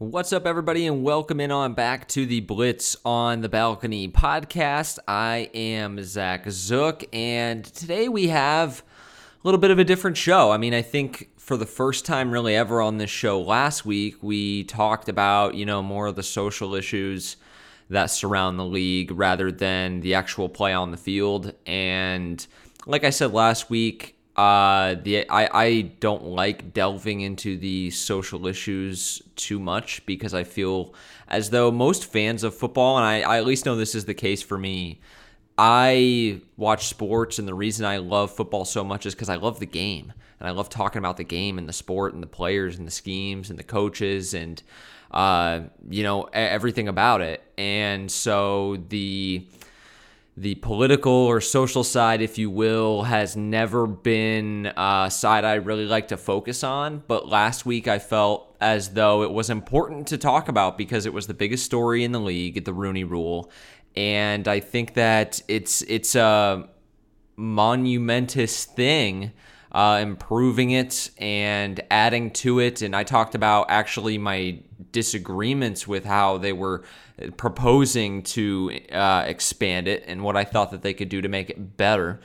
What's up, everybody, and welcome in on back to the Blitz on the Balcony podcast. I am Zach Zook, and today we have a little bit of a different show. I mean, I think for the first time really ever on this show last week, we talked about, you know, more of the social issues that surround the league rather than the actual play on the field. And like I said last week, uh, the I, I don't like delving into the social issues too much because I feel as though most fans of football, and I, I at least know this is the case for me, I watch sports, and the reason I love football so much is because I love the game, and I love talking about the game and the sport and the players and the schemes and the coaches and uh, you know everything about it. And so the the political or social side, if you will, has never been a side I really like to focus on. But last week I felt as though it was important to talk about because it was the biggest story in the league, the Rooney Rule, and I think that it's it's a monumentous thing. Uh, improving it and adding to it. And I talked about actually my disagreements with how they were proposing to uh, expand it and what I thought that they could do to make it better.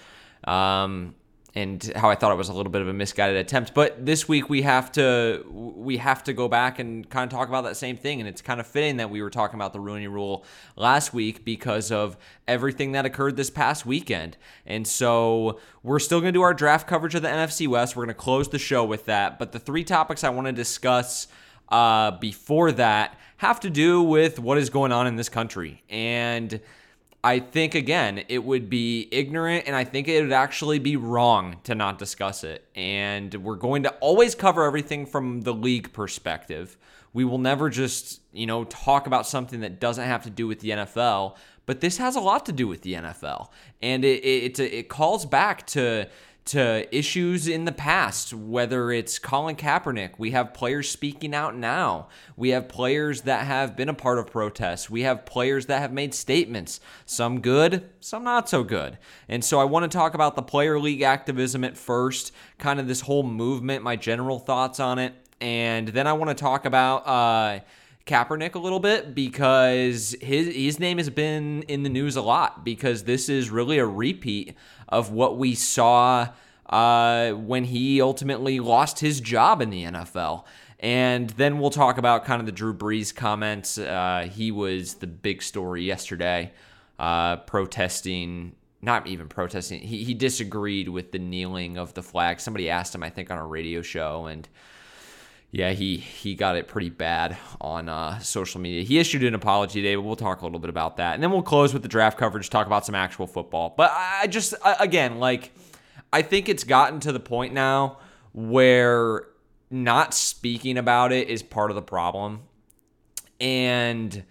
Um, and how I thought it was a little bit of a misguided attempt. But this week we have to we have to go back and kind of talk about that same thing. And it's kind of fitting that we were talking about the Rooney Rule last week because of everything that occurred this past weekend. And so we're still going to do our draft coverage of the NFC West. We're going to close the show with that. But the three topics I want to discuss uh, before that have to do with what is going on in this country. And I think, again, it would be ignorant and I think it would actually be wrong to not discuss it. And we're going to always cover everything from the league perspective. We will never just, you know, talk about something that doesn't have to do with the NFL, but this has a lot to do with the NFL. And it, it, it calls back to to issues in the past, whether it's Colin Kaepernick. We have players speaking out now. We have players that have been a part of protests. We have players that have made statements, some good, some not so good. And so I want to talk about the player league activism at first, kind of this whole movement, my general thoughts on it. And then I want to talk about, uh, Kaepernick a little bit because his his name has been in the news a lot because this is really a repeat of what we saw uh, when he ultimately lost his job in the NFL. And then we'll talk about kind of the Drew Brees comments. Uh, he was the big story yesterday, uh, protesting, not even protesting, he, he disagreed with the kneeling of the flag. Somebody asked him, I think, on a radio show, and yeah, he he got it pretty bad on uh, social media. He issued an apology today, but we'll talk a little bit about that, and then we'll close with the draft coverage, talk about some actual football. But I just again, like, I think it's gotten to the point now where not speaking about it is part of the problem, and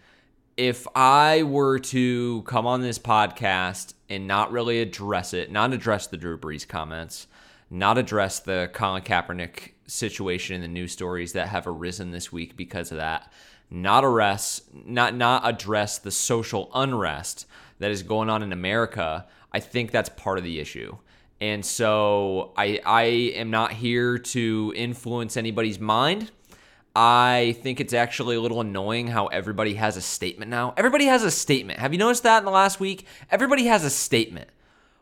if I were to come on this podcast and not really address it, not address the Drew Brees comments, not address the Colin Kaepernick situation in the news stories that have arisen this week because of that. Not arrest, not not address the social unrest that is going on in America. I think that's part of the issue. And so I I am not here to influence anybody's mind. I think it's actually a little annoying how everybody has a statement now. Everybody has a statement. Have you noticed that in the last week? Everybody has a statement.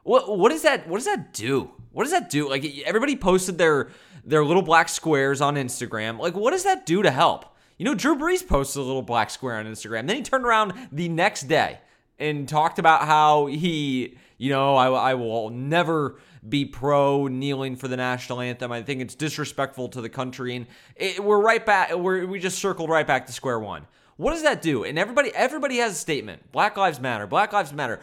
What what does that what does that do? What does that do? Like everybody posted their their little black squares on Instagram. Like what does that do to help? You know, Drew Brees posted a little black square on Instagram. Then he turned around the next day and talked about how he, you know, I, I will never be pro kneeling for the national anthem. I think it's disrespectful to the country, and it, we're right back. We're, we just circled right back to square one. What does that do? And everybody everybody has a statement. Black lives matter. Black lives matter.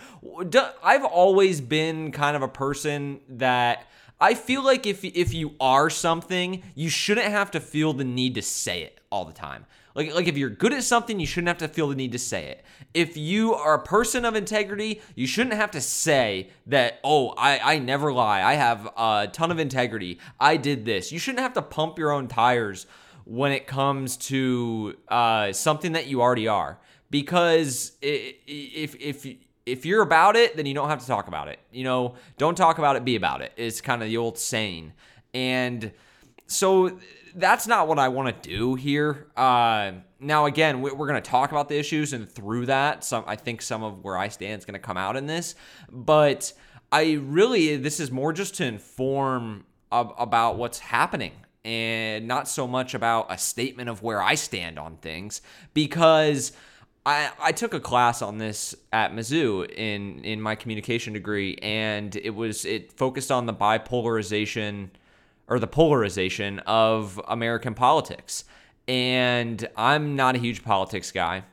I've always been kind of a person that I feel like if if you are something, you shouldn't have to feel the need to say it all the time. Like like if you're good at something, you shouldn't have to feel the need to say it. If you are a person of integrity, you shouldn't have to say that, "Oh, I I never lie. I have a ton of integrity. I did this." You shouldn't have to pump your own tires when it comes to uh, something that you already are. Because if if if you're about it, then you don't have to talk about it. You know, don't talk about it, be about it. it. Is kind of the old saying. And so that's not what I want to do here. Uh, now, again, we're going to talk about the issues, and through that, some I think some of where I stand is going to come out in this. But I really, this is more just to inform ab- about what's happening and not so much about a statement of where I stand on things because I, I took a class on this at Mizzou in in my communication degree and it was it focused on the bipolarization or the polarization of American politics. And I'm not a huge politics guy.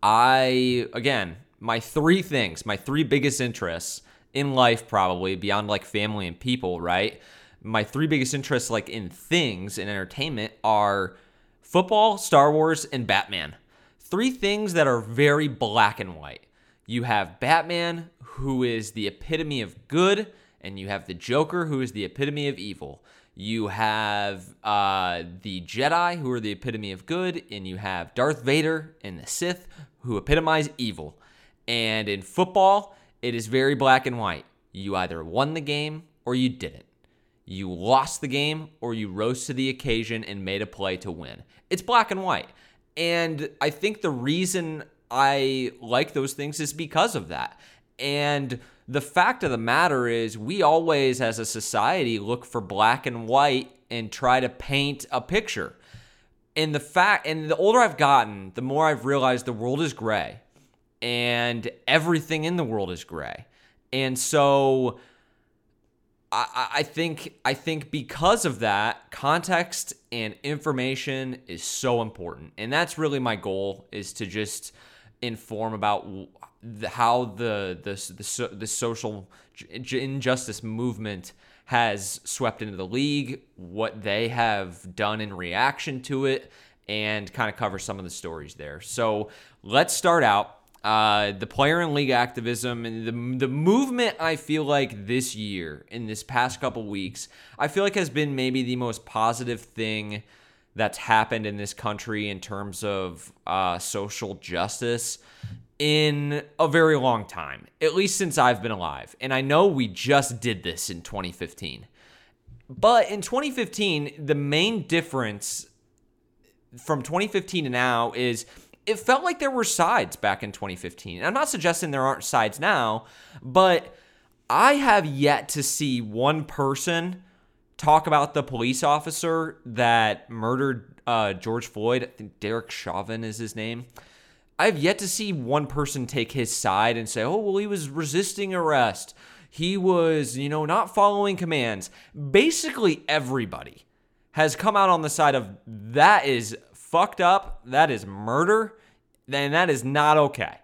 I again, my three things, my three biggest interests in life probably beyond like family and people, right? My three biggest interests like in things in entertainment are football, Star Wars, and Batman. Three things that are very black and white. You have Batman, who is the epitome of good, and you have the Joker, who is the epitome of evil. You have uh, the Jedi, who are the epitome of good, and you have Darth Vader and the Sith, who epitomize evil. And in football, it is very black and white. You either won the game or you didn't. You lost the game or you rose to the occasion and made a play to win. It's black and white. And I think the reason I like those things is because of that. And the fact of the matter is, we always, as a society, look for black and white and try to paint a picture. And the fact, and the older I've gotten, the more I've realized the world is gray and everything in the world is gray. And so I, I think I think because of that, context and information is so important, and that's really my goal is to just inform about how the the the, the social injustice movement has swept into the league, what they have done in reaction to it, and kind of cover some of the stories there. So let's start out uh, the player and league activism and the, the movement I feel like this year in this past couple weeks I feel like has been maybe the most positive thing that's happened in this country in terms of uh, social justice in a very long time at least since I've been alive. And I know we just did this in 2015 but in 2015 the main difference from 2015 to now is it felt like there were sides back in 2015. And I'm not suggesting there aren't sides now, but I have yet to see one person talk about the police officer that murdered uh, George Floyd. I think Derek Chauvin is his name. I've yet to see one person take his side and say, oh, well, he was resisting arrest. He was, you know, not following commands. Basically, everybody has come out on the side of that is fucked up. That is murder. Then that is not okay.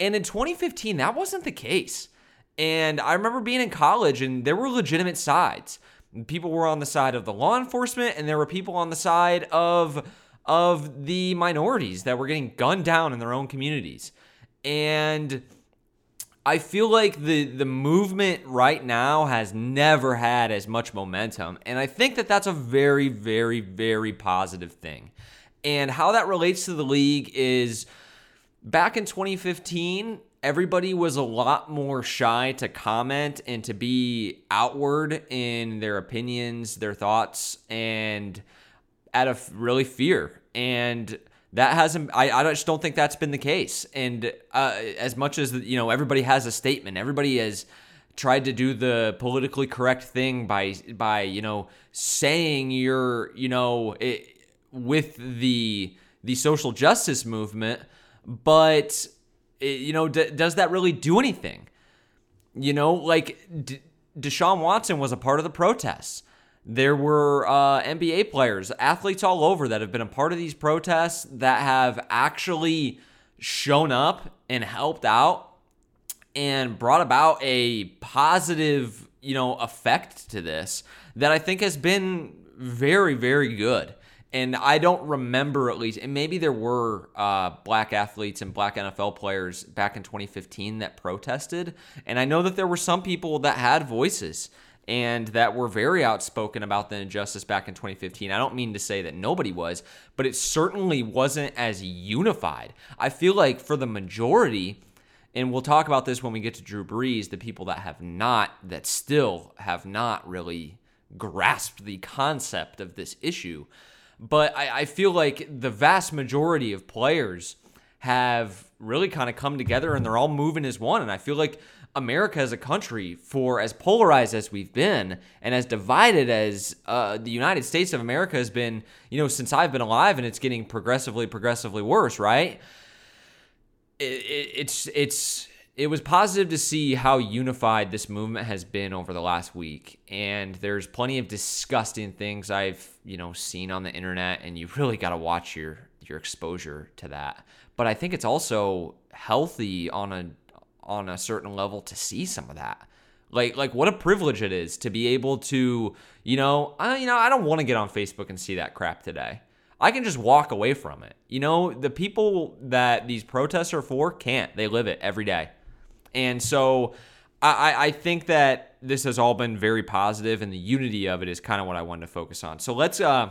And in 2015, that wasn't the case. And I remember being in college and there were legitimate sides. People were on the side of the law enforcement and there were people on the side of of the minorities that were getting gunned down in their own communities. And I feel like the the movement right now has never had as much momentum and I think that that's a very very very positive thing. And how that relates to the league is back in 2015, everybody was a lot more shy to comment and to be outward in their opinions, their thoughts, and out of really fear. And that hasn't, I, I just don't think that's been the case. And uh, as much as, you know, everybody has a statement, everybody has tried to do the politically correct thing by, by, you know, saying you're, you know, it, with the the social justice movement, but you know, d- does that really do anything? You know, like D- Deshaun Watson was a part of the protests. There were uh, NBA players, athletes all over that have been a part of these protests that have actually shown up and helped out and brought about a positive, you know, effect to this that I think has been very, very good and I don't remember at least, and maybe there were uh, black athletes and black NFL players back in 2015 that protested, and I know that there were some people that had voices and that were very outspoken about the injustice back in 2015. I don't mean to say that nobody was, but it certainly wasn't as unified. I feel like for the majority, and we'll talk about this when we get to Drew Brees, the people that have not, that still have not really grasped the concept of this issue. But I, I feel like the vast majority of players have really kind of come together and they're all moving as one. And I feel like America as a country, for as polarized as we've been and as divided as uh, the United States of America has been, you know, since I've been alive, and it's getting progressively, progressively worse, right? It, it, it's it's it was positive to see how unified this movement has been over the last week and there's plenty of disgusting things i've you know seen on the internet and you really got to watch your your exposure to that but i think it's also healthy on a on a certain level to see some of that like like what a privilege it is to be able to you know i you know i don't want to get on facebook and see that crap today I can just walk away from it. You know, the people that these protests are for can't. They live it every day. And so I, I think that this has all been very positive, and the unity of it is kind of what I wanted to focus on. So let's uh,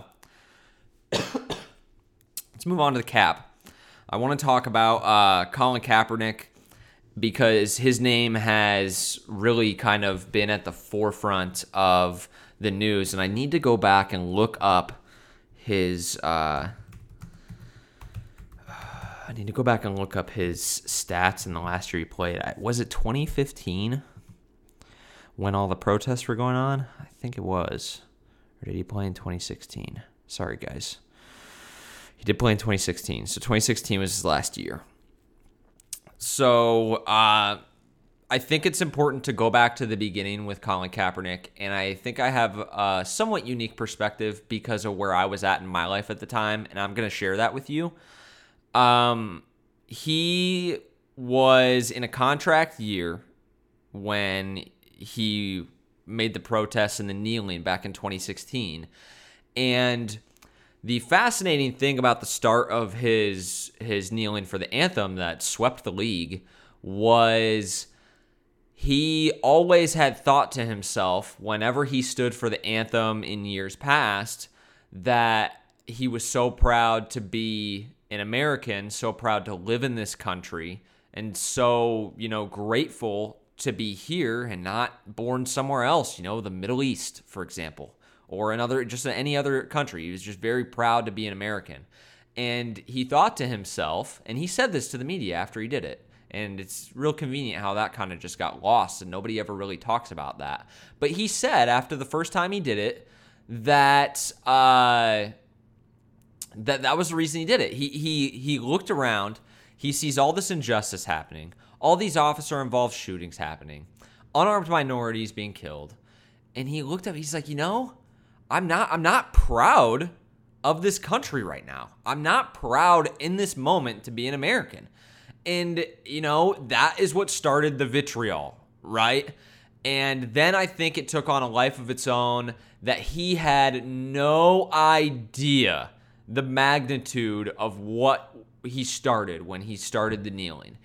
let's move on to the cap. I want to talk about uh, Colin Kaepernick because his name has really kind of been at the forefront of the news, and I need to go back and look up his. Uh, I need to go back and look up his stats in the last year he played. Was it 2015 when all the protests were going on? I think it was. Or did he play in 2016? Sorry, guys. He did play in 2016. So 2016 was his last year. So uh, I think it's important to go back to the beginning with Colin Kaepernick. And I think I have a somewhat unique perspective because of where I was at in my life at the time. And I'm going to share that with you. Um, he was in a contract year when he made the protests and the kneeling back in 2016. And the fascinating thing about the start of his his kneeling for the anthem that swept the league was he always had thought to himself whenever he stood for the anthem in years past that he was so proud to be an American, so proud to live in this country, and so, you know, grateful to be here and not born somewhere else, you know, the Middle East, for example, or another, just any other country. He was just very proud to be an American. And he thought to himself, and he said this to the media after he did it. And it's real convenient how that kind of just got lost and nobody ever really talks about that. But he said after the first time he did it that uh, that that was the reason he did it. He he he looked around, he sees all this injustice happening, all these officer involved shootings happening, unarmed minorities being killed, and he looked up, he's like, "You know, I'm not I'm not proud of this country right now. I'm not proud in this moment to be an American." And you know, that is what started the vitriol, right? And then I think it took on a life of its own that he had no idea the magnitude of what he started when he started the kneeling.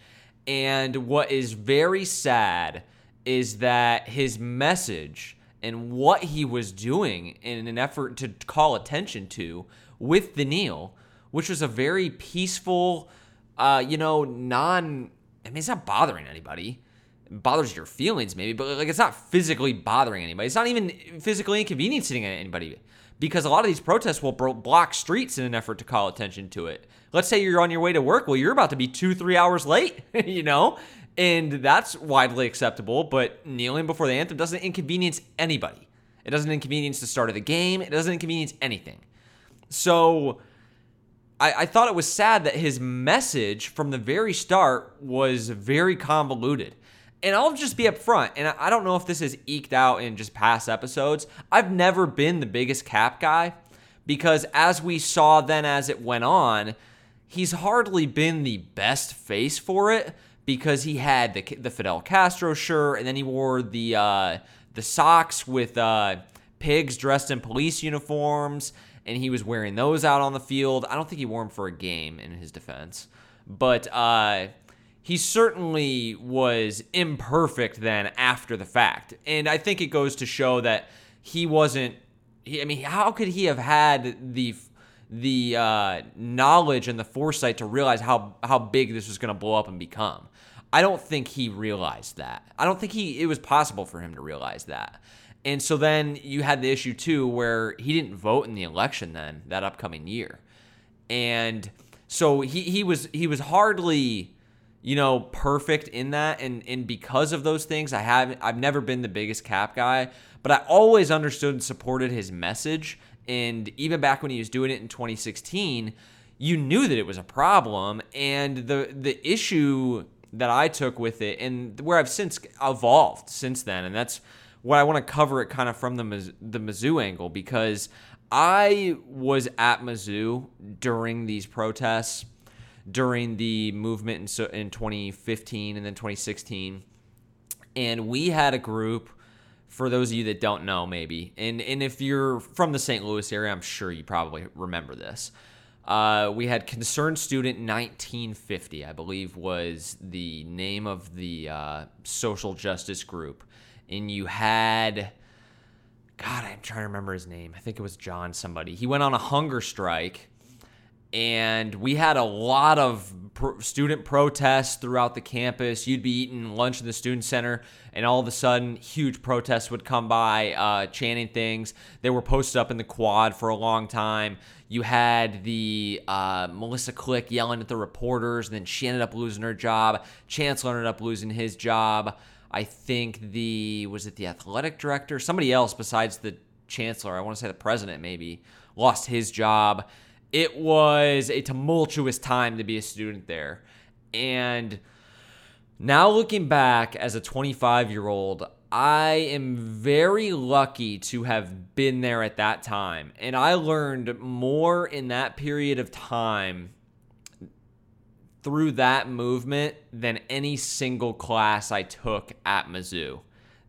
And what is very sad is that his message and what he was doing in an effort to call attention to with the kneel, which was a very peaceful, uh, you know, non. I mean, it's not bothering anybody. It bothers your feelings, maybe, but like it's not physically bothering anybody. It's not even physically inconveniencing anybody because a lot of these protests will block streets in an effort to call attention to it. Let's say you're on your way to work. Well, you're about to be two, three hours late, you know, and that's widely acceptable. But kneeling before the anthem doesn't inconvenience anybody. It doesn't inconvenience the start of the game. It doesn't inconvenience anything. So I, I thought it was sad that his message from the very start was very convoluted and I'll just be upfront, and I don't know if this is eked out in just past episodes. I've never been the biggest cap guy because, as we saw then as it went on, he's hardly been the best face for it because he had the, the Fidel Castro shirt, and then he wore the uh, the socks with uh, pigs dressed in police uniforms, and he was wearing those out on the field. I don't think he wore them for a game, in his defense, but. Uh, he certainly was imperfect then after the fact. And I think it goes to show that he wasn't he, I mean, how could he have had the the uh, knowledge and the foresight to realize how how big this was going to blow up and become? I don't think he realized that. I don't think he it was possible for him to realize that. And so then you had the issue too where he didn't vote in the election then that upcoming year. And so he he was he was hardly you know perfect in that. And and because of those things I haven't I've never been the biggest cap guy, but I always understood and supported his message. And even back when he was doing it in 2016, you knew that it was a problem. And the the issue that I took with it and where I've since evolved since then and that's what I want to cover it kind of from the the Mizzou angle because I was at Mizzou during these protests, during the movement in, in 2015 and then 2016. And we had a group, for those of you that don't know, maybe, and, and if you're from the St. Louis area, I'm sure you probably remember this. Uh, we had Concerned Student 1950, I believe was the name of the uh, social justice group. And you had God, I'm trying to remember his name. I think it was John somebody. He went on a hunger strike, and we had a lot of student protests throughout the campus. You'd be eating lunch in the student center, and all of a sudden, huge protests would come by, uh, chanting things. They were posted up in the quad for a long time. You had the uh, Melissa Click yelling at the reporters, and then she ended up losing her job. Chancellor ended up losing his job. I think the was it the athletic director, somebody else besides the chancellor, I want to say the president maybe, lost his job. It was a tumultuous time to be a student there. And now looking back as a 25 year old, I am very lucky to have been there at that time. And I learned more in that period of time through that movement than any single class I took at Mizzou.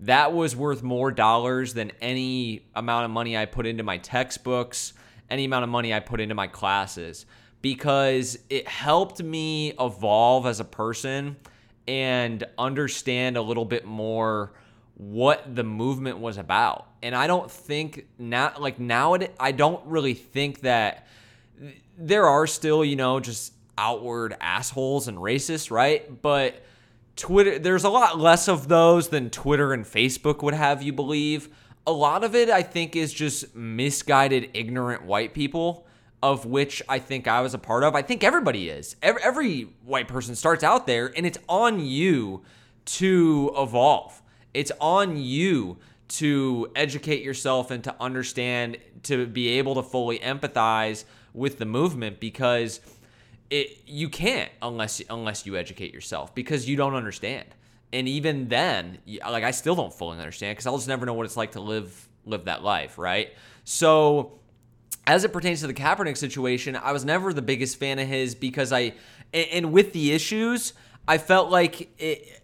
That was worth more dollars than any amount of money I put into my textbooks, any amount of money I put into my classes, because it helped me evolve as a person and understand a little bit more what the movement was about. And I don't think now, like now, I don't really think that there are still, you know, just outward assholes and racists, right? But Twitter, there's a lot less of those than Twitter and Facebook would have you believe. A lot of it, I think, is just misguided, ignorant white people, of which I think I was a part of. I think everybody is. Every, every white person starts out there, and it's on you to evolve. It's on you to educate yourself and to understand, to be able to fully empathize with the movement because it you can't unless unless you educate yourself because you don't understand. And even then, like I still don't fully understand because I'll just never know what it's like to live live that life, right? So as it pertains to the Kaepernick situation, I was never the biggest fan of his because I and with the issues, I felt like it,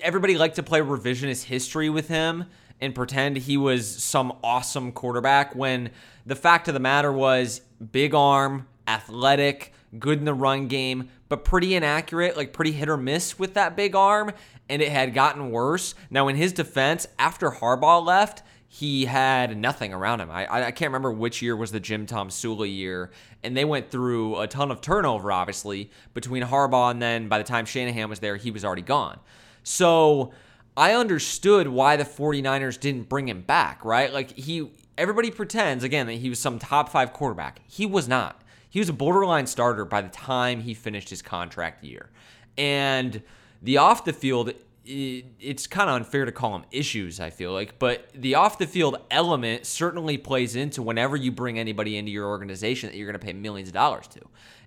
everybody liked to play revisionist history with him and pretend he was some awesome quarterback when the fact of the matter was big arm, athletic, good in the run game, but pretty inaccurate, like pretty hit or miss with that big arm, and it had gotten worse. Now, in his defense, after Harbaugh left, he had nothing around him. I, I can't remember which year was the Jim Tomsula year, and they went through a ton of turnover, obviously, between Harbaugh and then by the time Shanahan was there, he was already gone. So I understood why the 49ers didn't bring him back, right? Like he everybody pretends again that he was some top 5 quarterback. He was not. He was a borderline starter by the time he finished his contract year. And the off the field, it's kind of unfair to call them issues, I feel like, but the off the field element certainly plays into whenever you bring anybody into your organization that you're going to pay millions of dollars to.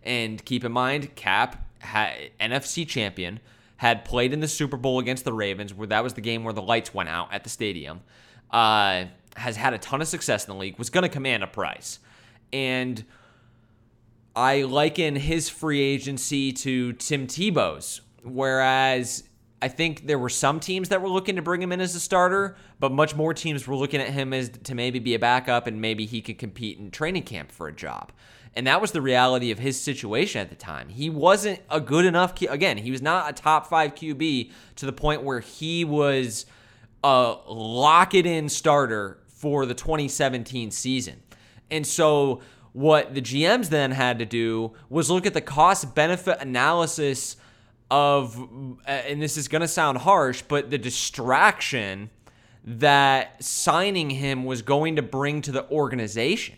And keep in mind, Cap, NFC champion, had played in the Super Bowl against the Ravens, where that was the game where the lights went out at the stadium. Uh, has had a ton of success in the league, was going to command a price. And I liken his free agency to Tim Tebow's, whereas I think there were some teams that were looking to bring him in as a starter, but much more teams were looking at him as to maybe be a backup and maybe he could compete in training camp for a job. And that was the reality of his situation at the time. He wasn't a good enough again, he was not a top 5 QB to the point where he was a lock it in starter for the 2017 season. And so what the GMs then had to do was look at the cost benefit analysis of, uh, and this is going to sound harsh, but the distraction that signing him was going to bring to the organization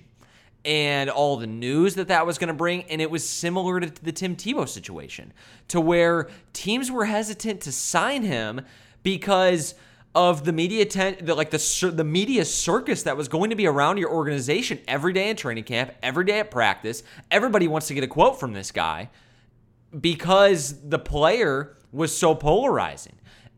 and all the news that that was going to bring. And it was similar to the Tim Tebow situation, to where teams were hesitant to sign him because of the media ten, the, like the the media circus that was going to be around your organization every day in training camp, every day at practice. Everybody wants to get a quote from this guy because the player was so polarizing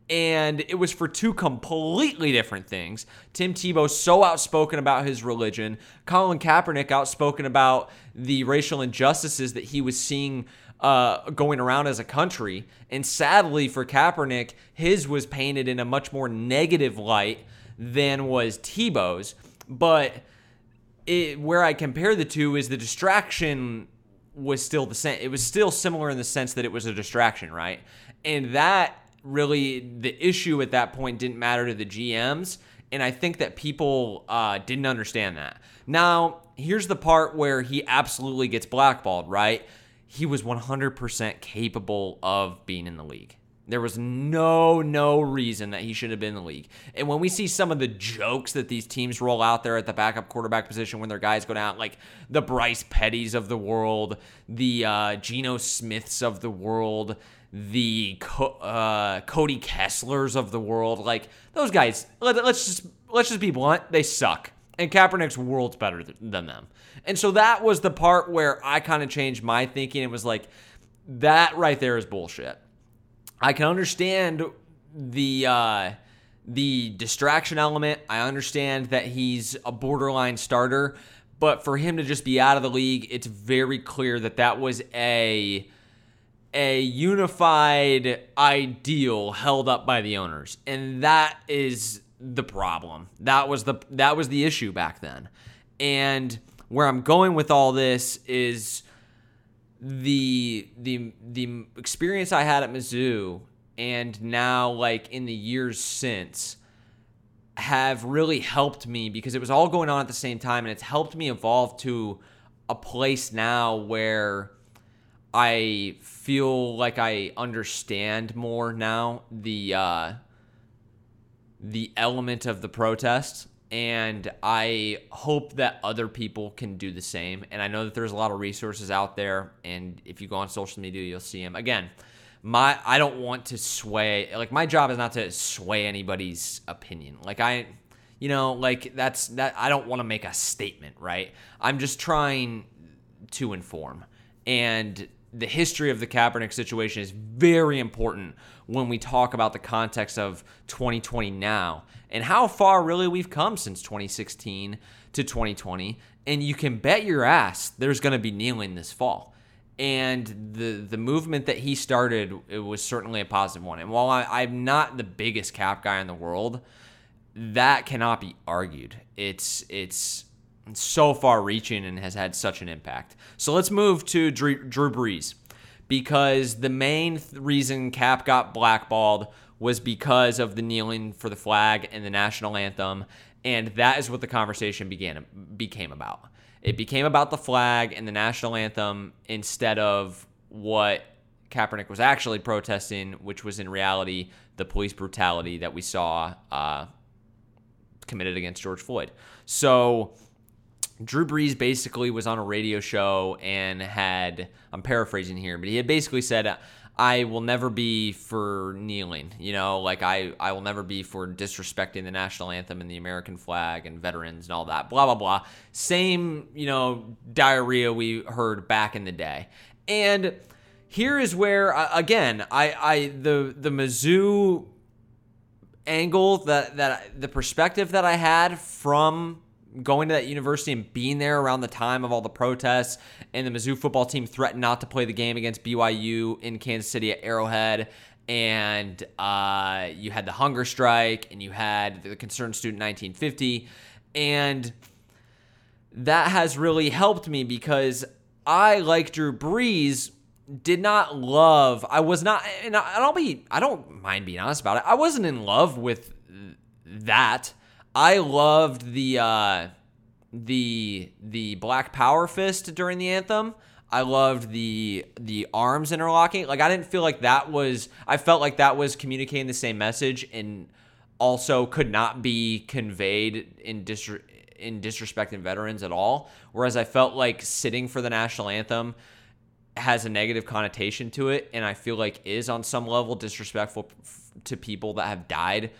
and it was for two completely different things. Tim Tebow so outspoken about his religion, Colin Kaepernick outspoken about the racial injustices that he was seeing uh, going around as a country. And sadly for Kaepernick, his was painted in a much more negative light than was Tebow's. But it, where I compare the two is the distraction was still the same. It was still similar in the sense that it was a distraction, right? And that really the issue at that point didn't matter to the GMs. And I think that people uh, didn't understand that. Now, here's the part where he absolutely gets blackballed, right? He was 100% capable of being in the league. There was no, no reason that he should have been in the league. And when we see some of the jokes that these teams roll out there at the backup quarterback position when their guys go down, like the Bryce Pettys of the world, the uh, Geno Smiths of the world, the uh, Cody Kesslers of the world. Like those guys, let, us just let's just be blunt, they suck. And Kaepernick's world's better than them. And so that was the part where I kind of changed my thinking. It was like that right there is bullshit. I can understand the uh, the distraction element. I understand that he's a borderline starter, but for him to just be out of the league, it's very clear that that was a a unified ideal held up by the owners and that is the problem. That was the that was the issue back then. And where i'm going with all this is the the the experience i had at mizzou and now like in the years since have really helped me because it was all going on at the same time and it's helped me evolve to a place now where I feel like I understand more now the uh, the element of the protest, and I hope that other people can do the same. And I know that there's a lot of resources out there, and if you go on social media, you'll see them. Again, my I don't want to sway. Like my job is not to sway anybody's opinion. Like I, you know, like that's that. I don't want to make a statement, right? I'm just trying to inform and the history of the Kaepernick situation is very important when we talk about the context of 2020 now and how far really we've come since 2016 to 2020. And you can bet your ass there's going to be kneeling this fall. And the the movement that he started it was certainly a positive one. And while I, I'm not the biggest cap guy in the world, that cannot be argued. It's it's so far reaching and has had such an impact. So let's move to Drew, Brees because the main th- reason Cap got blackballed was because of the kneeling for the flag and the national anthem, and that is what the conversation began became about. It became about the flag and the national anthem instead of what Kaepernick was actually protesting, which was in reality the police brutality that we saw uh, committed against George Floyd. So Drew Brees basically was on a radio show and had, I'm paraphrasing here, but he had basically said, I will never be for kneeling, you know, like I, I will never be for disrespecting the national anthem and the American flag and veterans and all that, blah, blah, blah. Same, you know, diarrhea we heard back in the day. And here is where, again, I, I, the, the Mizzou angle that, that, the perspective that I had from going to that university and being there around the time of all the protests and the Mizzou football team threatened not to play the game against BYU in Kansas City at Arrowhead. And uh, you had the hunger strike and you had the concerned student 1950 and that has really helped me because I like Drew Brees did not love I was not and I'll be I don't mind being honest about it. I wasn't in love with that I loved the uh, the the Black Power fist during the anthem. I loved the the arms interlocking. Like I didn't feel like that was. I felt like that was communicating the same message, and also could not be conveyed in dis- in disrespecting veterans at all. Whereas I felt like sitting for the national anthem has a negative connotation to it, and I feel like is on some level disrespectful to people that have died,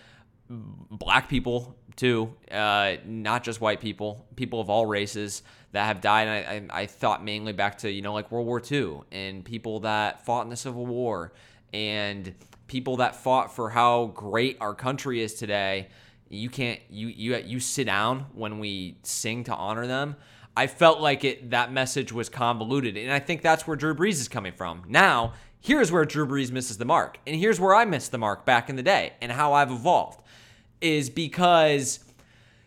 black people too, uh, not just white people, people of all races that have died. And I, I, I thought mainly back to you know like World War II and people that fought in the Civil War and people that fought for how great our country is today. You can't you you you sit down when we sing to honor them. I felt like it that message was convoluted, and I think that's where Drew Brees is coming from. Now, here's where Drew Brees misses the mark, and here's where I missed the mark back in the day, and how I've evolved is because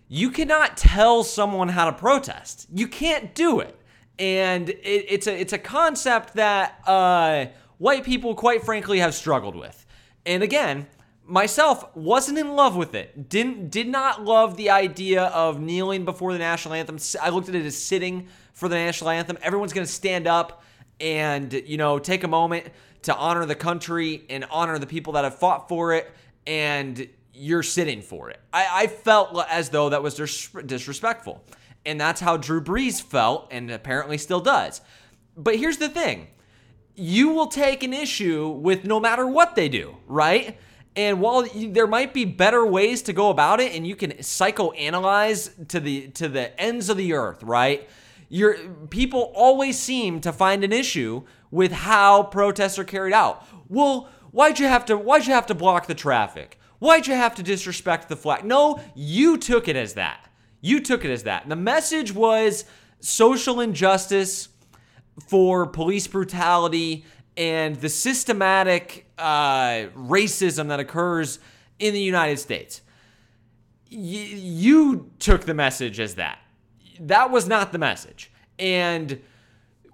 you cannot tell someone how to protest. You can't do it, and it, it's a it's a concept that uh, white people, quite frankly, have struggled with. And again, myself wasn't in love with it. Didn't did not love the idea of kneeling before the national anthem. I looked at it as sitting for the national anthem. Everyone's going to stand up and you know take a moment to honor the country and honor the people that have fought for it and you're sitting for it. I, I felt as though that was dis- disrespectful. And that's how Drew Brees felt and apparently still does. But here's the thing you will take an issue with no matter what they do, right? And while you, there might be better ways to go about it, and you can psychoanalyze to the to the ends of the earth, right? Your people always seem to find an issue with how protests are carried out. Well, why'd you have to why'd you have to block the traffic? Why'd you have to disrespect the flag? No, you took it as that. You took it as that. The message was social injustice for police brutality and the systematic uh, racism that occurs in the United States. Y- you took the message as that. That was not the message. And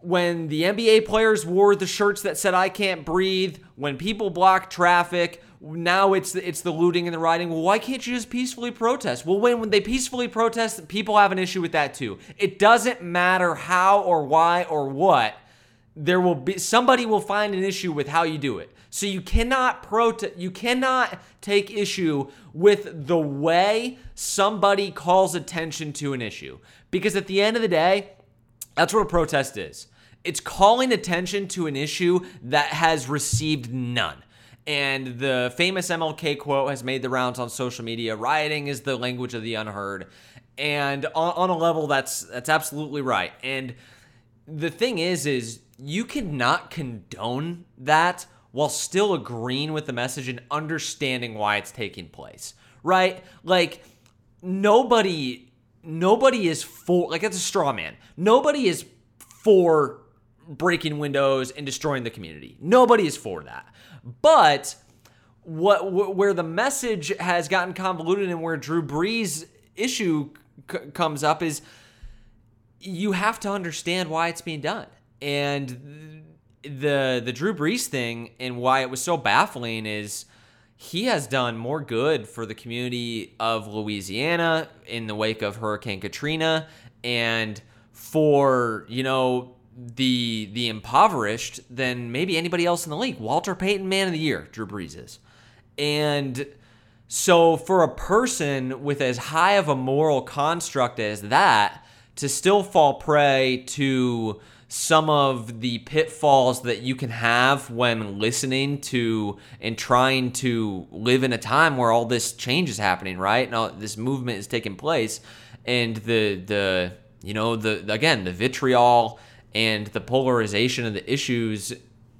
when the NBA players wore the shirts that said "I can't breathe," when people block traffic, now it's it's the looting and the rioting. Well, why can't you just peacefully protest? Well, when when they peacefully protest, people have an issue with that too. It doesn't matter how or why or what. There will be somebody will find an issue with how you do it. So you cannot protest. You cannot take issue with the way somebody calls attention to an issue because at the end of the day, that's what a protest is. It's calling attention to an issue that has received none. And the famous MLK quote has made the rounds on social media. Rioting is the language of the unheard. And on, on a level that's that's absolutely right. And the thing is is you cannot condone that while still agreeing with the message and understanding why it's taking place. Right? Like nobody nobody is for like it's a straw man. Nobody is for breaking windows and destroying the community. Nobody is for that. But what where the message has gotten convoluted and where Drew Brees issue c- comes up is you have to understand why it's being done. And the the Drew Brees thing and why it was so baffling is he has done more good for the community of Louisiana in the wake of Hurricane Katrina and for, you know, the the impoverished than maybe anybody else in the league. Walter Payton, man of the year, Drew Brees is. And so for a person with as high of a moral construct as that to still fall prey to some of the pitfalls that you can have when listening to and trying to live in a time where all this change is happening, right? Now this movement is taking place and the the you know the again the vitriol and the polarization of the issues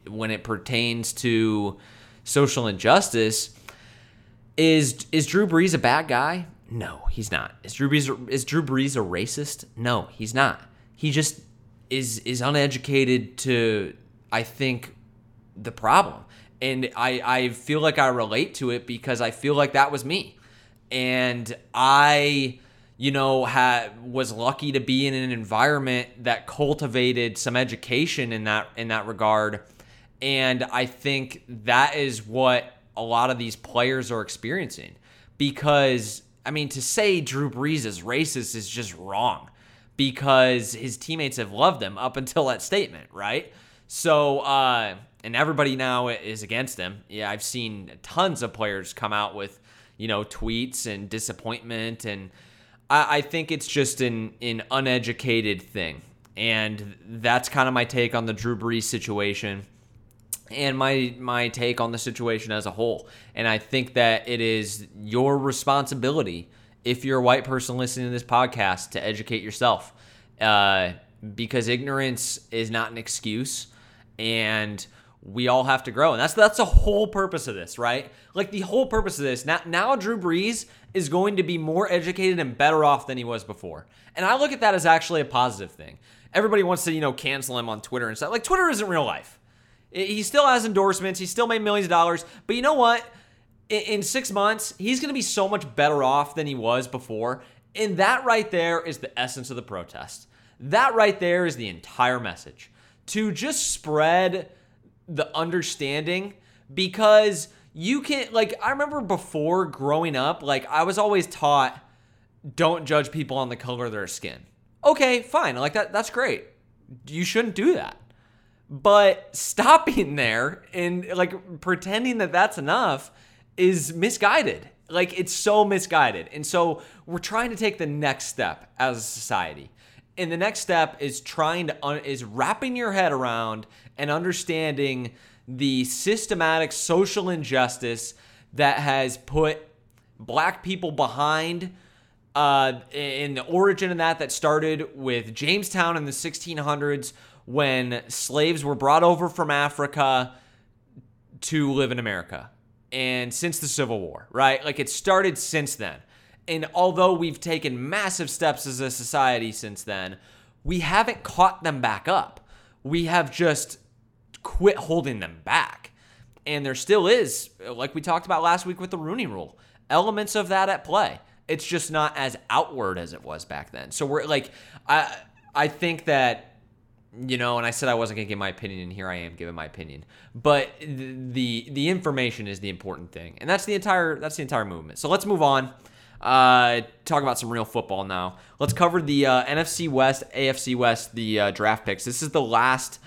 when it pertains to social injustice is is Drew Brees a bad guy? No, he's not. Is Drew Brees is Drew Brees a racist? No, he's not. He just is is uneducated to I think the problem. And I I feel like I relate to it because I feel like that was me. And I you know, had was lucky to be in an environment that cultivated some education in that in that regard. And I think that is what a lot of these players are experiencing. Because I mean, to say Drew Brees is racist is just wrong because his teammates have loved him up until that statement, right? So, uh, and everybody now is against him. Yeah, I've seen tons of players come out with you know, tweets and disappointment. And I, I think it's just an, an uneducated thing. And that's kind of my take on the Drew Brees situation and my my take on the situation as a whole. And I think that it is your responsibility if you're a white person listening to this podcast to educate yourself. Uh, because ignorance is not an excuse and we all have to grow. And that's that's the whole purpose of this, right? Like the whole purpose of this. Now now Drew Brees is going to be more educated and better off than he was before. And I look at that as actually a positive thing. Everybody wants to, you know, cancel him on Twitter and stuff. Like Twitter isn't real life. He still has endorsements. He still made millions of dollars. But you know what? In six months, he's going to be so much better off than he was before. And that right there is the essence of the protest. That right there is the entire message. To just spread the understanding because you can, like, I remember before growing up, like, I was always taught don't judge people on the color of their skin. Okay, fine. Like, that, that's great. You shouldn't do that. But stopping there and, like, pretending that that's enough is misguided. Like, it's so misguided. And so we're trying to take the next step as a society and the next step is trying to un- is wrapping your head around and understanding the systematic social injustice that has put black people behind uh, in the origin of that that started with Jamestown in the 1600s when slaves were brought over from Africa to live in America and since the Civil War, right? Like it started since then. And although we've taken massive steps as a society since then, we haven't caught them back up. We have just quit holding them back. And there still is, like we talked about last week with the Rooney rule, elements of that at play. It's just not as outward as it was back then. So we're like, I I think that you know, and I said I wasn't to give my opinion, and here I am giving my opinion. But the the information is the important thing, and that's the entire that's the entire movement. So let's move on. Uh, talk about some real football now. Let's cover the uh, NFC West, AFC West, the uh, draft picks. This is the last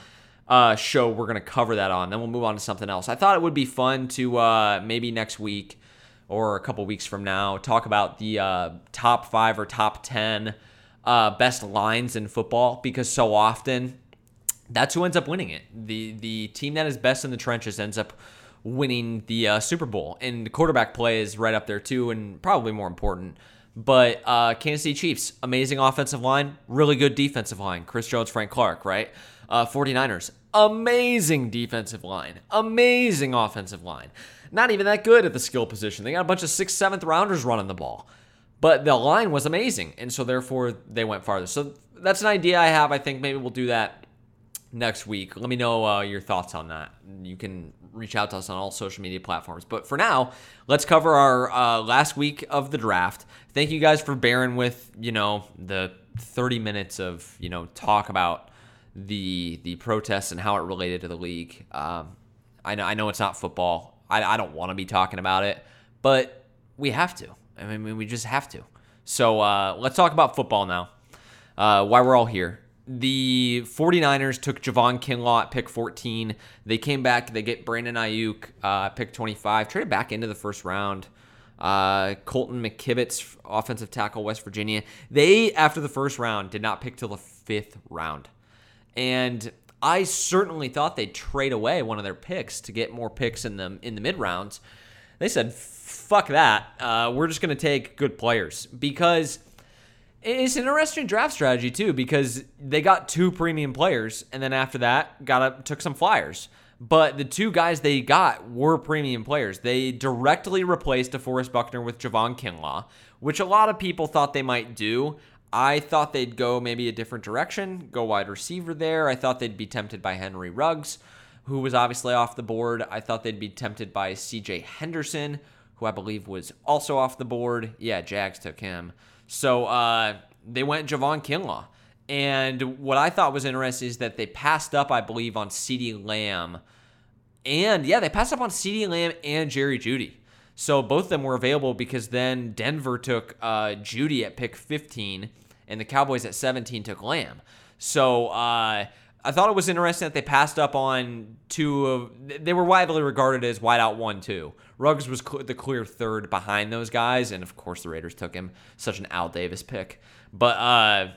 uh, show we're going to cover that on. Then we'll move on to something else. I thought it would be fun to uh, maybe next week or a couple weeks from now talk about the uh, top five or top 10 uh, best lines in football because so often that's who ends up winning it. The, the team that is best in the trenches ends up winning the uh, Super Bowl. And the quarterback play is right up there too, and probably more important. But uh, Kansas City Chiefs, amazing offensive line, really good defensive line. Chris Jones, Frank Clark, right? Uh, 49ers, amazing defensive line, amazing offensive line. Not even that good at the skill position. They got a bunch of sixth, seventh rounders running the ball. But the line was amazing, and so therefore they went farther. So that's an idea I have. I think maybe we'll do that next week. Let me know uh, your thoughts on that. You can reach out to us on all social media platforms. But for now, let's cover our uh, last week of the draft. Thank you guys for bearing with you know the 30 minutes of you know talk about the the protests and how it related to the league. Um, I know I know it's not football. I, I don't want to be talking about it, but we have to. I mean, we just have to. So uh, let's talk about football now. Uh, why we're all here the 49ers took Javon Kinlaw at pick 14. They came back. They get Brandon Aiyuk uh, pick 25. Traded back into the first round. Uh, Colton McKivitz, offensive tackle, West Virginia. They, after the first round, did not pick till the fifth round. And I certainly thought they'd trade away one of their picks to get more picks in the, in the mid rounds. They said, fuck that. Uh, we're just going to take good players because – it's an interesting draft strategy too because they got two premium players and then after that got up took some flyers. But the two guys they got were premium players. They directly replaced DeForest Buckner with Javon Kinlaw, which a lot of people thought they might do. I thought they'd go maybe a different direction, go wide receiver there. I thought they'd be tempted by Henry Ruggs, who was obviously off the board. I thought they'd be tempted by CJ Henderson, who I believe was also off the board. Yeah, Jags took him. So uh, they went Javon Kinlaw. And what I thought was interesting is that they passed up, I believe, on CeeDee Lamb. And yeah, they passed up on CeeDee Lamb and Jerry Jeudy. So both of them were available because then Denver took uh, Jeudy at pick 15 and the Cowboys at 17 took Lamb. So uh, I thought it was interesting that they passed up on two of. They were widely regarded as wideout one, two. Ruggs was cl- the clear third behind those guys, and of course the Raiders took him. Such an Al Davis pick, but uh,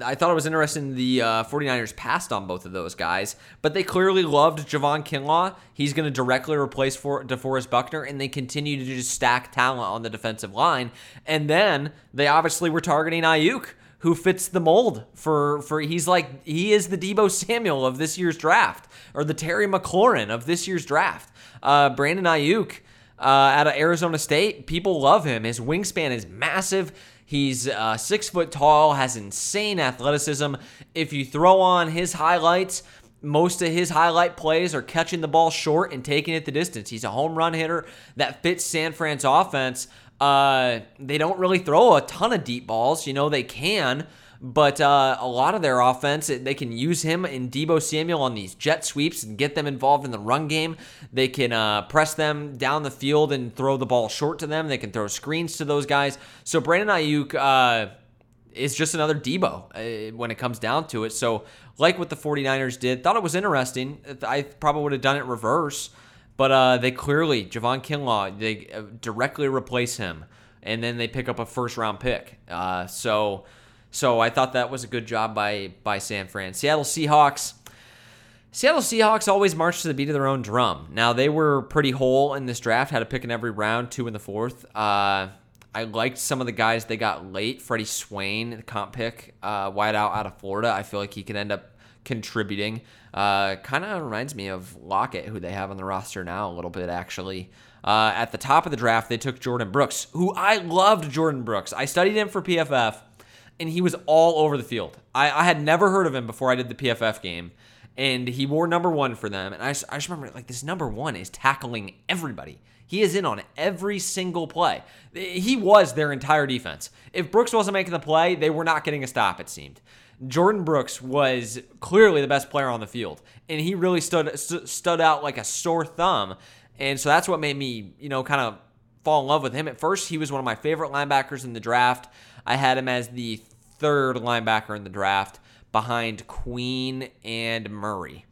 I thought it was interesting the uh, 49ers passed on both of those guys, but they clearly loved Javon Kinlaw. He's going to directly replace for DeForest Buckner, and they continue to just stack talent on the defensive line. And then they obviously were targeting Aiyuk, who fits the mold for for he's like he is the Deebo Samuel of this year's draft or the Terry McLaurin of this year's draft. Uh, Brandon Aiyuk. uh, out of Arizona State, people love him. His wingspan is massive. He's uh, six foot tall, has insane athleticism. If you throw on his highlights, most of his highlight plays are catching the ball short and taking it the distance. He's a home run hitter that fits San Fran's offense. Uh, they don't really throw a ton of deep balls. You know, they can, but uh, a lot of their offense, they can use him in Deebo Samuel on these jet sweeps and get them involved in the run game. They can uh, press them down the field and throw the ball short to them. They can throw screens to those guys. So Brandon Aiyuk. uh, is just another Deebo uh, when it comes down to it. So, like what the 49ers did, thought it was interesting. I probably would have done it reverse. But uh, they clearly, Javon Kinlaw, they uh, directly replace him, and then they pick up a first round pick. Uh, so, so I thought that was a good job by by San Fran. Seattle Seahawks. Seattle Seahawks always march to the beat of their own drum. Now they were pretty whole in this draft, had a pick in every round, two in the fourth. Uh, I liked some of the guys they got late. Freddie Swain, the comp pick, uh, wide out out of Florida. I feel like he could end up contributing. Uh, kind of reminds me of Lockett, who they have on the roster now a little bit, actually. Uh, at the top of the draft, they took Jordyn Brooks, who I loved Jordyn Brooks. I studied him for PFF, and he was all over the field. I, I had never heard of him before I did the PFF game, and he wore number one for them. And I, I just remember, like, this number one is tackling everybody. He is in on every single play. He was their entire defense. If Brooks wasn't making the play, they were not getting a stop, it seemed. Jordyn Brooks was clearly the best player on the field, and he really stood st- stood out like a sore thumb. And so that's what made me, you know, kind of fall in love with him. At first, he was one of my favorite linebackers in the draft. I had him as the third linebacker in the draft behind Queen and Murray.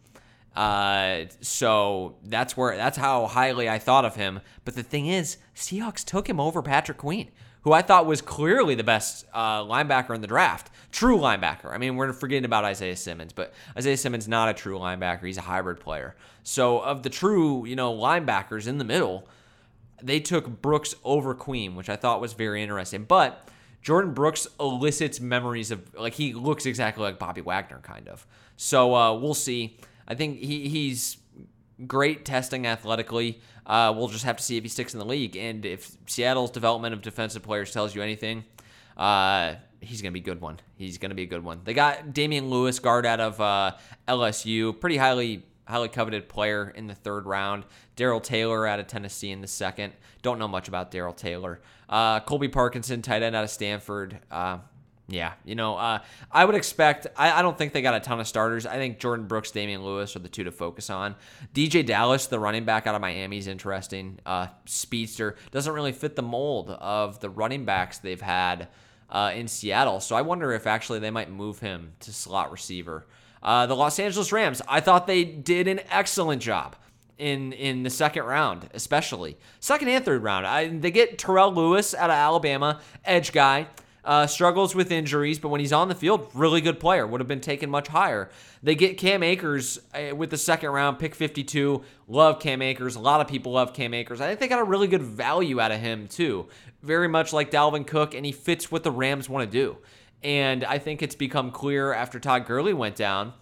Uh, so that's where that's how highly I thought of him. But the thing is, Seahawks took him over Patrick Queen who I thought was clearly the best uh, linebacker in the draft. True linebacker. I mean, we're forgetting about Isaiah Simmons, but Isaiah Simmons not a true linebacker. He's a hybrid player. So of the true, you know, linebackers in the middle, they took Brooks over Queen, which I thought was very interesting. But Jordyn Brooks elicits memories of like he looks exactly like Bobby Wagner, kind of. So uh, we'll see. I think he, he's great testing athletically. Uh, we'll just have to see if he sticks in the league. And if Seattle's development of defensive players tells you anything, uh, he's going to be a good one. He's going to be a good one. They got Damian Lewis, guard out of uh, LSU, pretty highly highly coveted player in the third round. Darrell Taylor out of Tennessee in the second. Don't know much about Darrell Taylor. Uh, Colby Parkinson, tight end out of Stanford. Uh, yeah, you know, uh, I would expect. I, I, don't think they got a ton of starters. I think Jordyn Brooks, Damian Lewis are the two to focus on. DeeJay Dallas, the running back out of Miami, is interesting. Uh, speedster doesn't really fit the mold of the running backs they've had uh, in Seattle. So I wonder if actually they might move him to slot receiver. Uh, the Los Angeles Rams, I thought they did an excellent job in in the second round, especially second and third round. I, they get Terrell Lewis out of Alabama, edge guy. Uh, struggles with injuries, but when he's on the field, really good player. Would have been taken much higher. They get Cam Akers uh, with the second round, pick 52. Love Cam Akers. A lot of people love Cam Akers. I think they got a really good value out of him, too. Very much like Dalvin Cook, and he fits what the Rams want to do. And I think it's become clear after Todd Gurley went down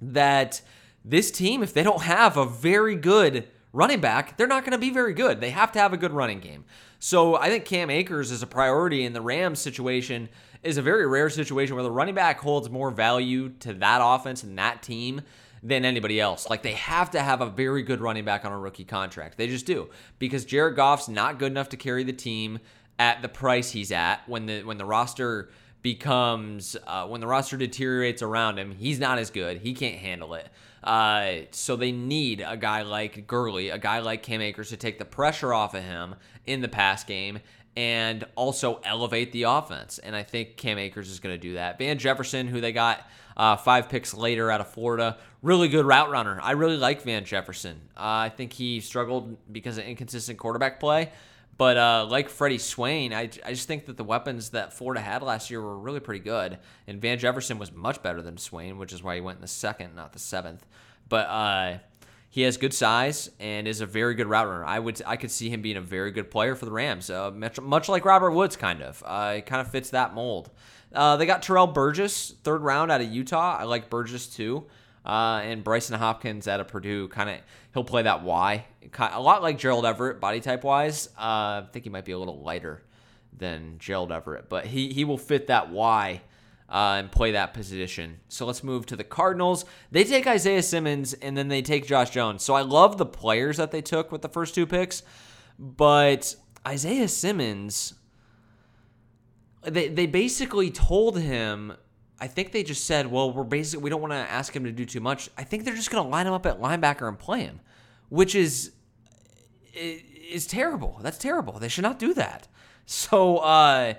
that this team, if they don't have a very good running back, they're not going to be very good. They have to have a good running game. So I think Cam Akers is a priority in the Rams situation is a very rare situation where the running back holds more value to that offense and that team than anybody else. Like they have to have a very good running back on a rookie contract. They just do because Jared Goff's not good enough to carry the team at the price he's at when the when the roster becomes uh, when the roster deteriorates around him. He's not as good. He can't handle it. Uh, so they need a guy like Gurley, a guy like Cam Akers to take the pressure off of him in the pass game and also elevate the offense. And I think Cam Akers is going to do that. Van Jefferson, who they got uh, five picks later out of Florida, really good route runner. I really like Van Jefferson. Uh, I think he struggled because of inconsistent quarterback play. But uh, like Freddie Swain, I, I just think that the weapons that Florida had last year were really pretty good. And Van Jefferson was much better than Swain, which is why he went in the second, not the seventh. But uh, he has good size and is a very good route runner. I would I could see him being a very good player for the Rams, uh, much, much like Robert Woods, kind of. Uh, it kind of fits that mold. Uh, they got Terrell Burgess, third round out of Utah. I like Burgess too. Uh, and Brycen Hopkins out of Purdue, kind of he'll play that Y, a lot like Gerald Everett body type wise. Uh, I think he might be a little lighter than Gerald Everett, but he he will fit that Y uh, and play that position. So let's move to the Cardinals. They take Isaiah Simmons and then they take Josh Jones. So I love the players that they took with the first two picks, but Isaiah Simmons, they they basically told him. I think they just said, well, we're basically we don't want to ask him to do too much. I think they're just going to line him up at linebacker and play him, which is is terrible. That's terrible. They should not do that. So uh,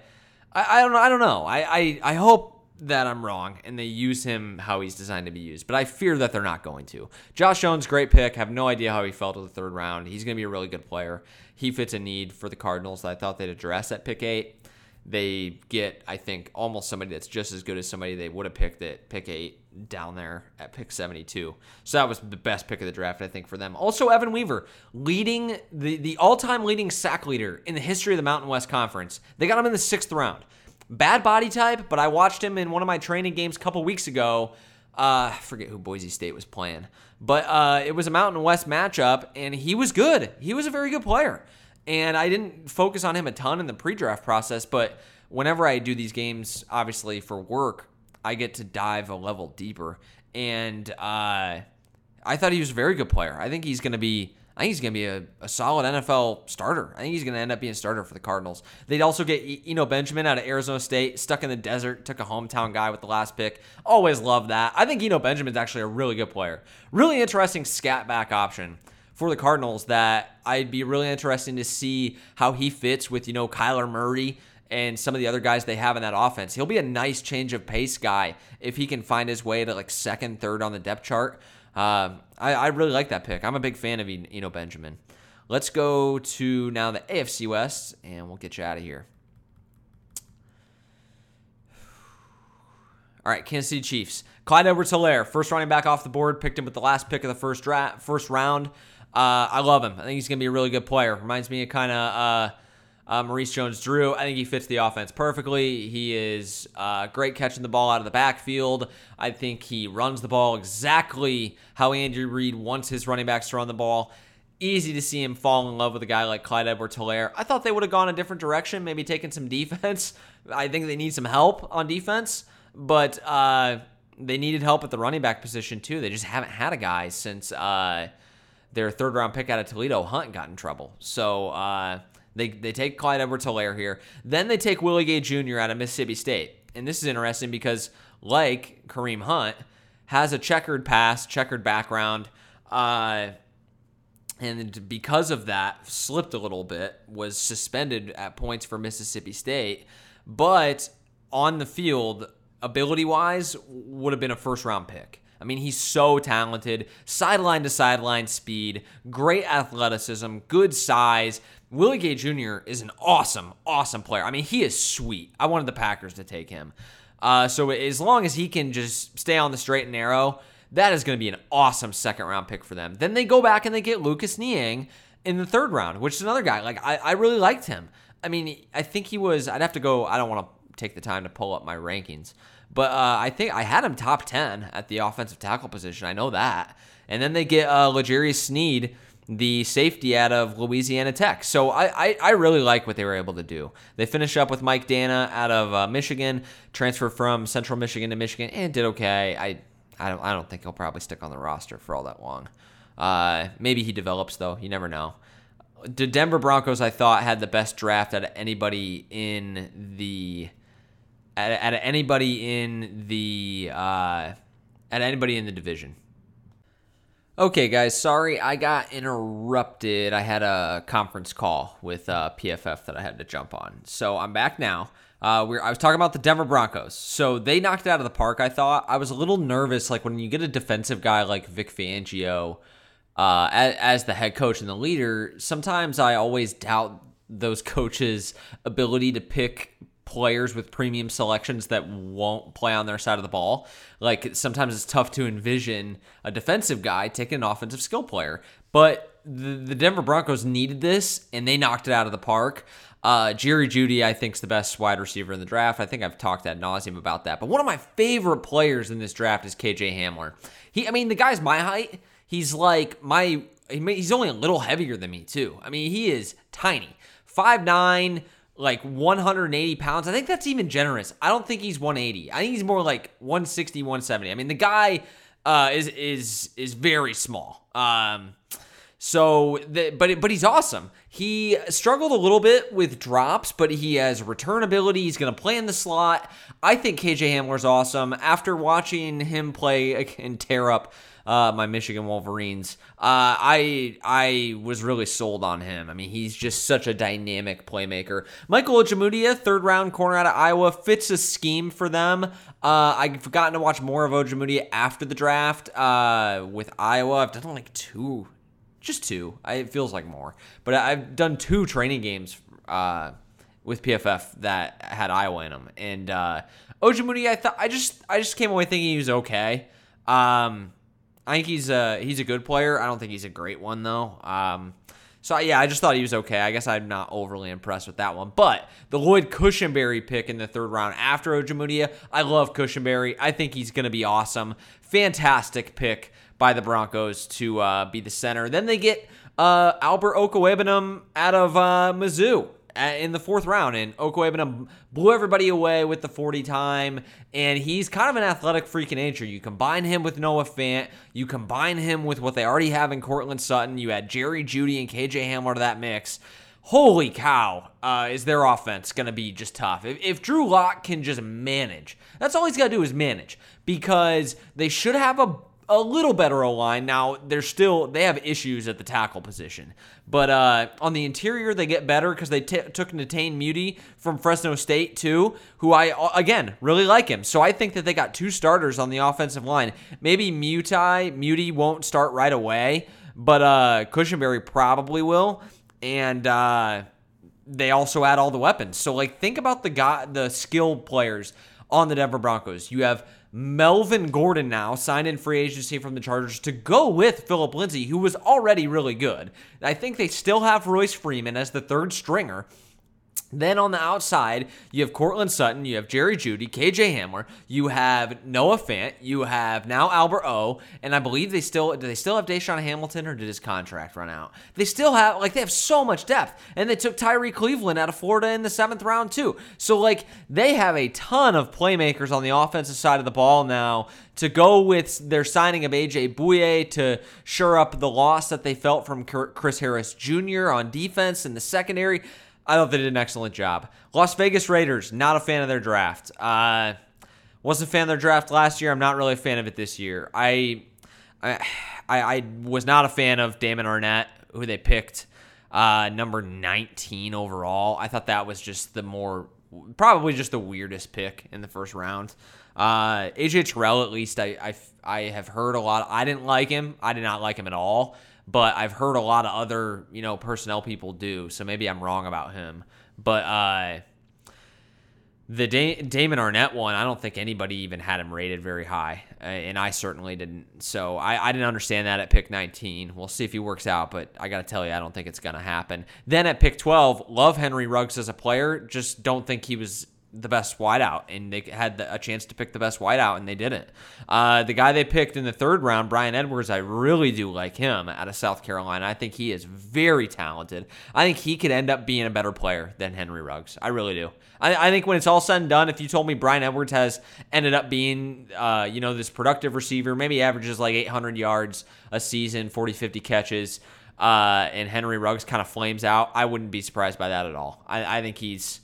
I, I don't know. I don't know. I, I, I hope that I'm wrong and they use him how he's designed to be used, but I fear that they're not going to. Josh Jones, great pick. Have no idea how he fell to the third round. He's going to be a really good player. He fits a need for the Cardinals that I thought they'd address at pick eight. They get, I think, almost somebody that's just as good as somebody they would have picked at pick eight down there at pick 72. So that was the best pick of the draft, I think, for them. Also, Evan Weaver, leading the, the all time leading sack leader in the history of the Mountain West Conference. They got him in the sixth round. Bad body type, but I watched him in one of my training games a couple weeks ago. Uh, I forget who Boise State was playing, but uh, it was a Mountain West matchup, and he was good. He was a very good player, and I didn't focus on him a ton in the pre-draft process. But whenever I do these games, obviously for work, I get to dive a level deeper, and uh, I thought he was a very good player. I think he's going to be I think he's going to be a, a, solid NFL starter. I think he's going to end up being a starter for the Cardinals. They'd also get Eno Benjamin out of Arizona State, stuck in the desert, took a hometown guy with the last pick. Always love that. I think Eno Benjamin's actually a really good player. Really interesting scat back option for the Cardinals that I'd be really interesting to see how he fits with, you know, Kyler Murray and some of the other guys they have in that offense. He'll be a nice change of pace guy if he can find his way to like second, third on the depth chart. Uh, I, I really like that pick. I'm a big fan of Eno Benjamin. Let's go to now the AFC West, and we'll get you out of here. All right, Kansas City Chiefs. Clyde Edwards-Helaire, first running back off the board, picked him with the last pick of the first draft, first round. Uh, I love him. I think he's going to be a really good player. Reminds me of kind of uh, uh, Maurice Jones-Drew, I think he fits the offense perfectly. He is uh, great catching the ball out of the backfield. I think he runs the ball exactly how Andy Reid wants his running backs to run the ball. Easy to see him fall in love with a guy like Clyde Edwards Helaire. I thought they would have gone a different direction, maybe taken some defense. I think they need some help on defense, but uh, they needed help at the running back position too. They just haven't had a guy since uh, their third round pick out of Toledo, Hunt, got in trouble. So, uh, they, they take Clyde Edwards Helaire here. Then they take Willie Gay Jr. out of Mississippi State. And this is interesting because, like Kareem Hunt, has a checkered past, checkered background. Uh, and because of that, slipped a little bit, was suspended at points for Mississippi State. But on the field, ability wise, would have been a first round pick. I mean, he's so talented, sideline to sideline speed, great athleticism, good size. Willie Gay Jr. is an awesome, awesome player. I mean, he is sweet. I wanted the Packers to take him. Uh, so as long as he can just stay on the straight and narrow, that is going to be an awesome second round pick for them. Then they go back and they get Lucas Niang in the third round, which is another guy. Like I, I really liked him. I mean, I think he was. I'd have to go. I don't want to take the time to pull up my rankings. But uh, I think I had him top 10 at the offensive tackle position. I know that. And then they get uh, L'Jarius Sneed, the safety out of Louisiana Tech. So I, I, I, really like what they were able to do. They finish up with Mike Danna out of uh, Michigan, transfer from Central Michigan to Michigan, and did okay. I, I, don't, I don't think he'll probably stick on the roster for all that long. Uh, maybe he develops, though. You never know. The Denver Broncos, I thought, had the best draft out of anybody in the – at, at anybody in the uh, at anybody in the division. Okay, guys, sorry I got interrupted. I had a conference call with uh, PFF that I had to jump on. So I'm back now. Uh, I was talking about the Denver Broncos. So they knocked it out of the park, I thought. I was a little nervous, like when you get a defensive guy like Vic Fangio uh, as, as the head coach and the leader, sometimes I always doubt those coaches' ability to pick players with premium selections that won't play on their side of the ball. Like sometimes it's tough to envision a defensive guy taking an offensive skill player. But the, Denver Broncos needed this and they knocked it out of the park. Uh, Jerry Jeudy, I think, is the best wide receiver in the draft. I think I've talked ad nauseum about that. But one of my favorite players in this draft is KJ Hamler. He, I mean, the guy's my height. He's like my. He's only a little heavier than me too. I mean, he is tiny, five nine like 180 pounds. I think that's even generous. I don't think he's 180. I think he's more like 160, 170. I mean, the guy uh, is is is very small. Um, so, the, but but he's awesome. He struggled a little bit with drops, but he has return ability. He's going to play in the slot. I think KJ Hamler's awesome. After watching him play and tear up uh, my Michigan Wolverines. Uh, I I was really sold on him. I mean, he's just such a dynamic playmaker. Michael Ojemudia, third round corner out of Iowa, fits a scheme for them. Uh, I've gotten to watch more of Ojemudia after the draft uh, with Iowa. I've done like two, just two. I, it feels like more, but I've done two training games uh, with PFF that had Iowa in them. And uh, I thought I just I just came away thinking he was okay. Um, I think he's a he's a good player. I don't think he's a great one though. Um, so yeah, I just thought he was okay. I guess I'm not overly impressed with that one. But the Lloyd Cushenberry pick in the third round after Ojemudia, I love Cushenberry. I think he's going to be awesome. Fantastic pick by the Broncos to uh, be the center. Then they get uh, Albert Okwuegbunam out of uh, Mizzou in the fourth round, and Okwuegbunam blew everybody away with the 40 time, and he's kind of an athletic freak in nature. You combine him with Noah Fant, you combine him with what they already have in Courtland Sutton, you add Jerry Jeudy and KJ Hamler to that mix. Holy cow, uh, is their offense going to be just tough? If, if Drew Lock can just manage, that's all he's got to do is manage because they should have a a little better O line. Now they're still they have issues at the tackle position, but uh, on the interior they get better because they t- took Netane Muti from Fresno State too, who I again really like him. So I think that they got two starters on the offensive line. Maybe Muti Muti won't start right away, but uh, Cushenberry probably will, and. Uh, they also add all the weapons. So like think about the guy the skilled players on the Denver Broncos. You have Melvin Gordon now signed in free agency from the Chargers to go with Philip Lindsay, who was already really good. I think they still have Royce Freeman as the third stringer. Then on the outside, you have Courtland Sutton, you have Jerry Jeudy, KJ Hamler, you have Noah Fant, you have now Albert O, and I believe they still do they still have DaeSean Hamilton or did his contract run out? They still have like they have so much depth. And they took Tyrie Cleveland out of Florida in the seventh round too. So like they have a ton of playmakers on the offensive side of the ball now to go with their signing of AJ Bouye to shore up the loss that they felt from Chris Harris Jr. on defense in the secondary. I thought they did an excellent job. Las Vegas Raiders, not a fan of their draft. Uh, wasn't a fan of their draft last year. I'm not really a fan of it this year. I, I, I was not a fan of Damon Arnette, who they picked uh, number 19 overall. I thought that was just the more, probably just the weirdest pick in the first round. Uh, AJ Terrell, at least I, I, I have heard a lot. I didn't like him. I did not like him at all but I've heard a lot of other, you know, personnel people do. So maybe I'm wrong about him. But uh, the da- Damon Arnette one, I don't think anybody even had him rated very high, uh, and I certainly didn't. So I, I didn't understand that at pick 19. We'll see if he works out, but I got to tell you, I don't think it's going to happen. Then at pick 12, love Henry Ruggs as a player, just don't think he was the best wideout, and they had a chance to pick the best wideout, and they didn't. Uh, the guy they picked in the third round, Bryan Edwards, I really do like him out of South Carolina. I think he is very talented. I think he could end up being a better player than Henry Ruggs. I really do. I, I think when it's all said and done, if you told me Bryan Edwards has ended up being, uh, you know, this productive receiver, maybe averages like 800 yards a season, 40, 50 catches, uh, and Henry Ruggs kind of flames out, I wouldn't be surprised by that at all. I, I think he's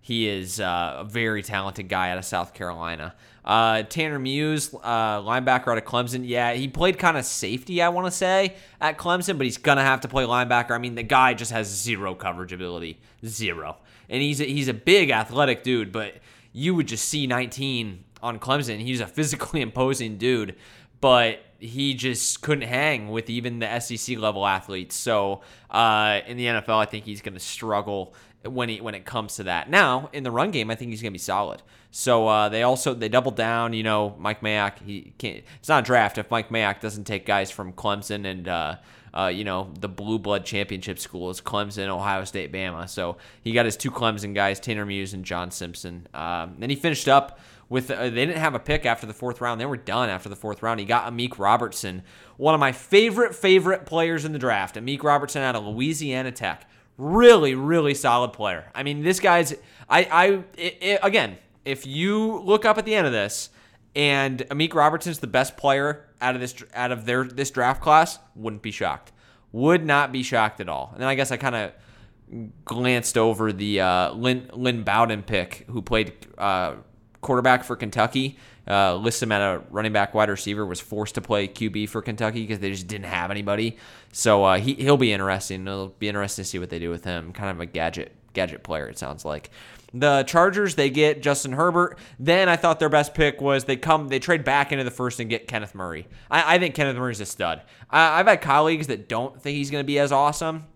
he is uh, a very talented guy out of South Carolina. Uh, Tanner Muse, uh, linebacker out of Clemson. Yeah, he played kind of safety, I want to say, at Clemson, but he's going to have to play linebacker. I mean, the guy just has zero coverage ability. Zero. And he's a, he's a big athletic dude, but you would just see 19 on Clemson. He's a physically imposing dude, but he just couldn't hang with even the SEC level athletes. So uh, in the NFL, I think he's going to struggle when he when it comes to that. Now in the run game, I think he's going to be solid. So uh, they also they doubled down. You know, Mike Mayock. He can't. It's not a draft if Mike Mayock doesn't take guys from Clemson and. Uh, uh, you know, the blue blood championship school is Clemson, Ohio State, Bama. So he got his two Clemson guys, Tanner Muse and John Simpson. Um, then he finished up with, uh, they didn't have a pick after the fourth round. They were done after the fourth round. He got Amik Robertson, one of my favorite, favorite players in the draft. Amik Robertson out of Louisiana Tech really, really solid player. I mean, this guy's. I, I, it, it, again, if you look up at the end of this, and Amik Robertson's the best player out of this out of their this draft class, wouldn't be shocked. Would not be shocked at all. And then I guess I kind of glanced over the uh, Lynn Lynn Bowden pick, who played uh, quarterback for Kentucky. Uh, lists him at a running back, wide receiver. Was forced to play QB for Kentucky because they just didn't have anybody. So uh, he he'll be interesting. It'll be interesting to see what they do with him. Kind of a gadget gadget player. It sounds like. The Chargers, they get Justin Herbert. Then I thought their best pick was they come, they trade back into the first and get Kenneth Murray. I, I think Kenneth Murray's a stud. I, I've had colleagues that don't think he's going to be as awesome.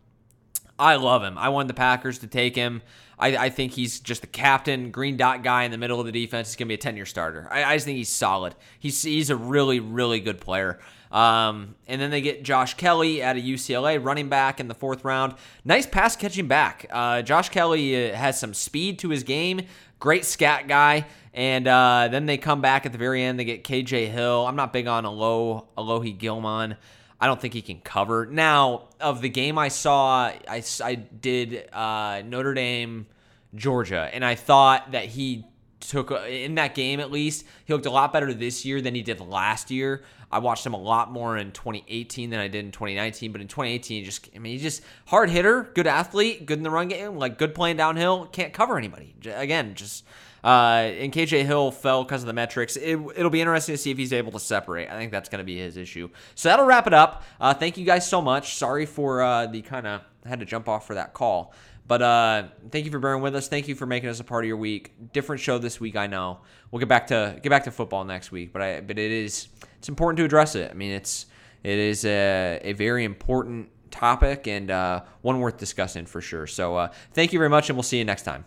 I love him. I wanted the Packers to take him. I, I, think he's just the captain, green dot guy in the middle of the defense. He's going to be a 10 year starter. I, I, just think he's solid. He's, he's a really, really good player. Um, and then they get Josh Kelley out of UCLA, running back in the fourth round. Nice pass catching back. Uh, Josh Kelley uh, has some speed to his game. Great scat guy. And uh, then they come back at the very end. They get KJ Hill. I'm not big on Alo, Alohi Gilman. I don't think he can cover. Now, of the game I saw, I, I did uh, Notre Dame, Georgia, and I thought that he took in that game at least he looked a lot better this year than he did last year i watched him a lot more in 2018 than i did in 2019 but in 2018 he just i mean he's just hard hitter good athlete good in the run game like good playing downhill can't cover anybody again just uh, and KJ Hill fell because of the metrics. It, will be interesting to see if he's able to separate. I think that's going to be his issue. So that'll wrap it up. Uh, thank you guys so much. Sorry for uh, the kind of had to jump off for that call. But uh, thank you for bearing with us. Thank you for making us a part of your week. Different show this week, I know. We'll get back to get back to football next week, but I but it is it's important to address it. I mean, it's it is a, a very important topic and uh, one worth discussing for sure. So uh, thank you very much, and we'll see you next time.